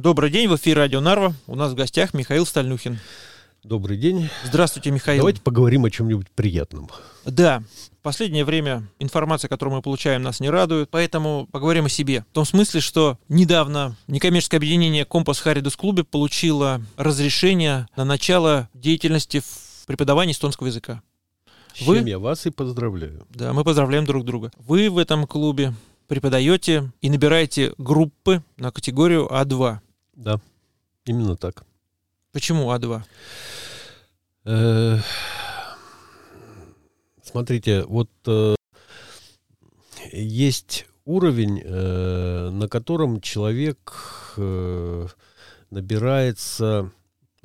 Добрый день, в эфире Радио Нарва. У нас в гостях Михаил Стальнюхин. Добрый день. Здравствуйте, Михаил. Давайте поговорим о чем-нибудь приятном. Да, в последнее время информация, которую мы получаем, нас не радует, поэтому поговорим о себе. В том смысле, что недавно некоммерческое объединение «Компас Харидус Клубе» получило разрешение на начало деятельности в преподавании эстонского языка. С Вы... чем я вас и поздравляю. Да, мы поздравляем друг друга. Вы в этом клубе преподаете и набираете группы на категорию А2. Да, именно так. Почему А2? Э, смотрите, вот э, есть уровень, э, на котором человек набирается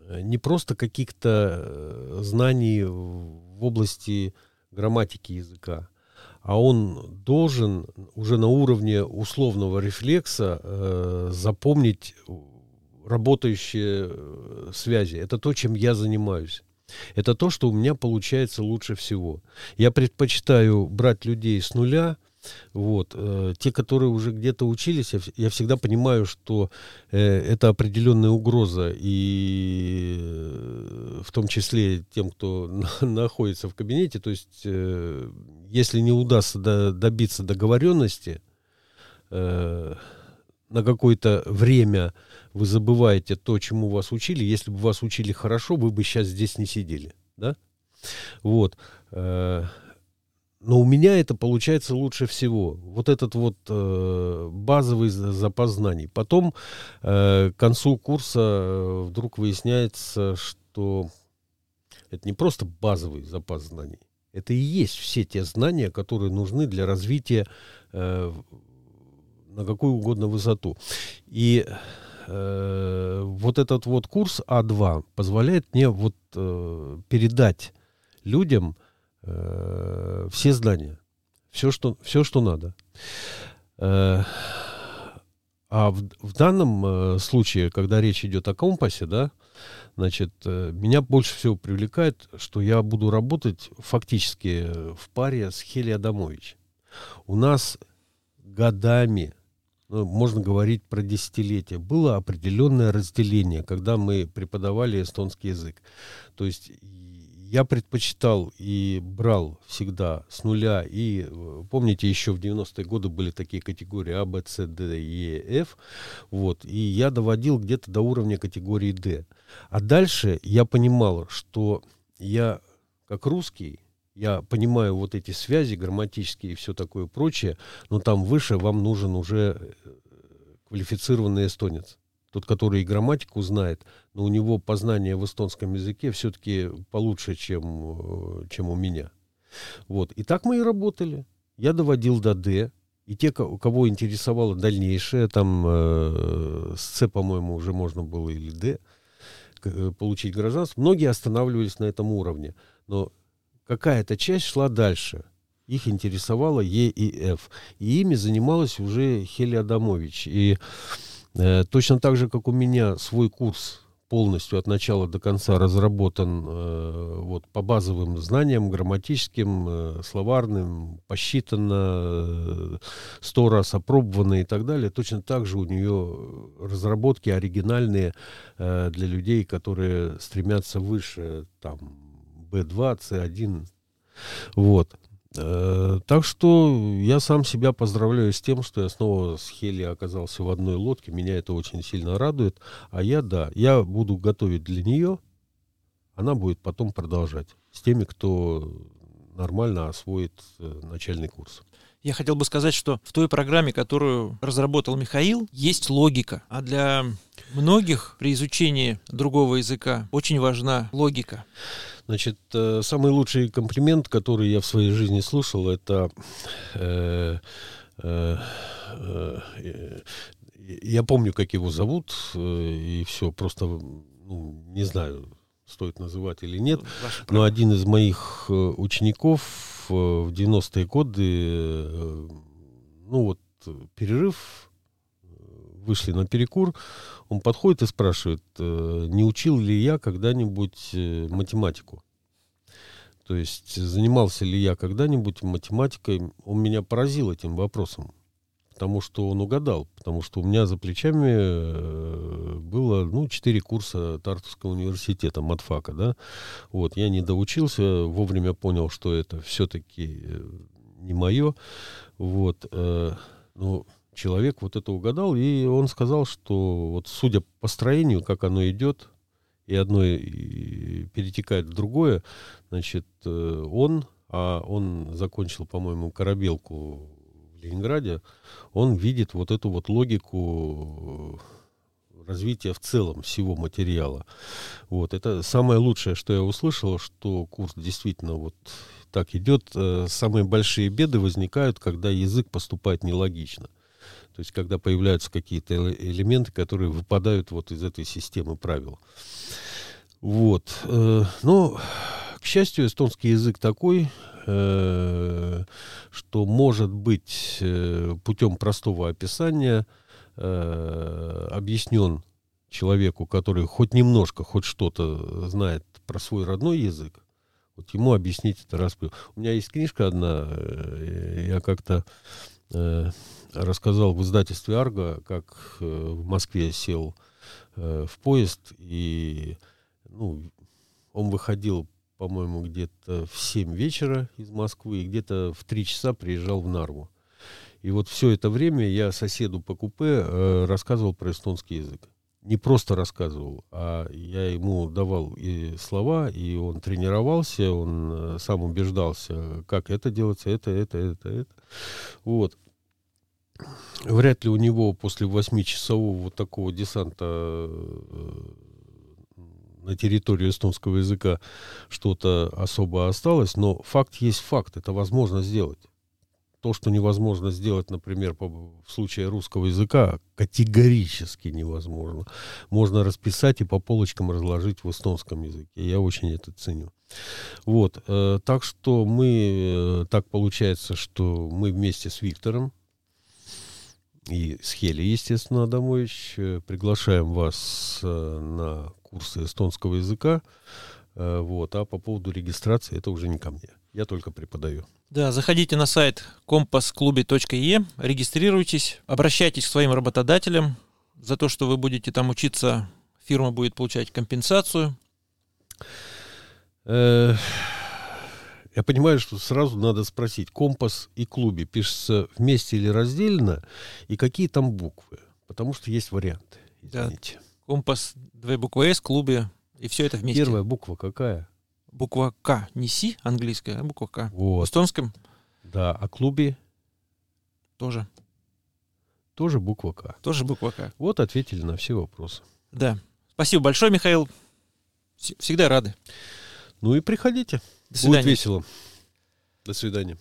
не просто каких-то знаний в области грамматики языка, а он должен уже на уровне условного рефлекса э, запомнить работающие э, связи. Это то, чем я занимаюсь. Это то, что у меня получается лучше всего. Я предпочитаю брать людей с нуля, вот. Э, те, которые уже где-то учились, я, я всегда понимаю, что э, это определенная угроза, и э, в том числе тем, кто на, находится в кабинете. То есть, э, если не удастся до, добиться договоренности, э, на какое-то время вы забываете то, чему вас учили. Если бы вас учили хорошо, вы бы сейчас здесь не сидели. Да? Вот. Э, но у меня это получается лучше всего. Вот этот вот э, базовый запас знаний. Потом э, к концу курса вдруг выясняется, что это не просто базовый запас знаний. Это и есть все те знания, которые нужны для развития на какую угодно высоту. И э, вот этот вот курс А2 позволяет мне вот э, передать людям э, все знания, все что, все, что надо. Э, а в, в данном э, случае, когда речь идет о компасе, да, значит, э, меня больше всего привлекает, что я буду работать фактически в паре с Хели Адамович. У нас годами, можно говорить про десятилетия, было определенное разделение, когда мы преподавали эстонский язык. То есть я предпочитал и брал всегда с нуля. И э, помните, еще в 90-е годы были такие категории А, Б, С, Д, Е, Ф. Вот. И я доводил где-то до уровня категории Д. А дальше я понимал, что я как русский, я понимаю вот эти связи грамматические и все такое прочее, но там выше вам нужен уже э, квалифицированный эстонец тот, который и грамматику знает, но у него познание в эстонском языке все-таки получше, чем, э, чем у меня. Вот. И так мы и работали. Я доводил до «Д», и те, кого интересовало дальнейшее, там э, с «С», по-моему, уже можно было или «Д», э, получить гражданство, многие останавливались на этом уровне. Но какая-то часть шла дальше. Их интересовало Е и Ф. И ими занималась уже Хелия Адамович. И Э, точно так же, как у меня свой курс полностью от начала до конца разработан э, вот, по базовым знаниям, грамматическим, э, словарным, посчитано, сто раз опробовано и так далее. Точно так же у нее разработки оригинальные для людей, которые стремятся выше, там, B2, C1. Вот. Э, так что я сам себя поздравляю с тем, что я снова с Хели оказался в одной лодке. Меня это очень сильно радует. А я, да, я буду готовить для нее. Она будет потом продолжать с теми, кто нормально освоит э, начальный курс. Я хотел бы сказать, что в той программе, которую разработал Михаил, есть логика. А для многих при изучении другого языка очень важна логика. Значит, э, самый лучший комплимент, который я в своей жизни слушал, это э, э, э, я помню, как его зовут, и все, просто ну, не знаю, стоит называть или нет, но один из моих учеников в 90-е годы, ну вот, перерыв, вышли на перекур, он подходит и спрашивает, э, не учил ли я когда-нибудь э, математику. То есть занимался ли я когда-нибудь математикой. Он меня поразил этим вопросом, потому что он угадал, потому что у меня за плечами было, ну, четыре курса Тартовского университета, матфака, да. Вот, я не доучился, вовремя понял, что это все-таки э, не мое. Вот, э, ну, человек вот это угадал, и он сказал, что вот судя по строению, как оно идет, и одно перетекает в другое, значит, э, он, а он закончил, по-моему, корабелку в Ленинграде, он видит вот эту вот логику развития в целом всего материала. Вот, это самое лучшее, что я услышал, что курс действительно вот так идет. Э, самые большие беды возникают, когда язык поступает нелогично. То есть, когда появляются какие-то элементы, которые выпадают вот из этой системы правил. Вот. Э, но, к счастью, эстонский язык такой, э, что может быть путем простого описания объяснен человеку, который хоть немножко, хоть что-то знает про свой родной язык, вот ему объяснить это раз. У меня есть книжка одна, э, я как-то э, рассказал в издательстве Арго, как э, в Москве сел э, в поезд, и ну, он выходил, по-моему, где-то в 7 вечера из Москвы, и где-то в 3 часа приезжал в Нарву. И вот все это время я соседу по купе э, рассказывал про эстонский язык не просто рассказывал, а я ему давал и слова, и он тренировался, он э, сам убеждался, как это делается, это, это, это, это. Вот. Вряд ли у него после восьмичасового вот такого десанта э, на территории эстонского языка что-то особо осталось, но факт есть факт, это возможно сделать то, что невозможно сделать, например, по, в случае русского языка, категорически невозможно. Можно расписать и по полочкам разложить в эстонском языке. Я очень это ценю. Вот, э, так что мы, э, так получается, что мы вместе с Виктором и с Хели, естественно, Адамович, э, приглашаем вас э, на курсы эстонского языка. Э, вот, а по поводу регистрации это уже не ко мне. Я только преподаю. Да, заходите на сайт компасклубе.е, регистрируйтесь, обращайтесь к своим работодателям. За то, что вы будете там учиться, фирма будет получать компенсацию. Э, я понимаю, что сразу надо спросить, компас и клубе пишется вместе или раздельно, и какие там буквы? Потому что есть варианты. Извините. Да. Компас, две буквы С, клубе, и все это вместе. Первая буква какая? Буква К, не Си английская, а буква К. Вот. В эстонском? Да, а клубе? Тоже. Тоже буква К. Тоже буква К. Вот ответили на все вопросы. Да. Спасибо большое, Михаил. Всегда рады. Ну и приходите. До свидания. Будет весело. До свидания.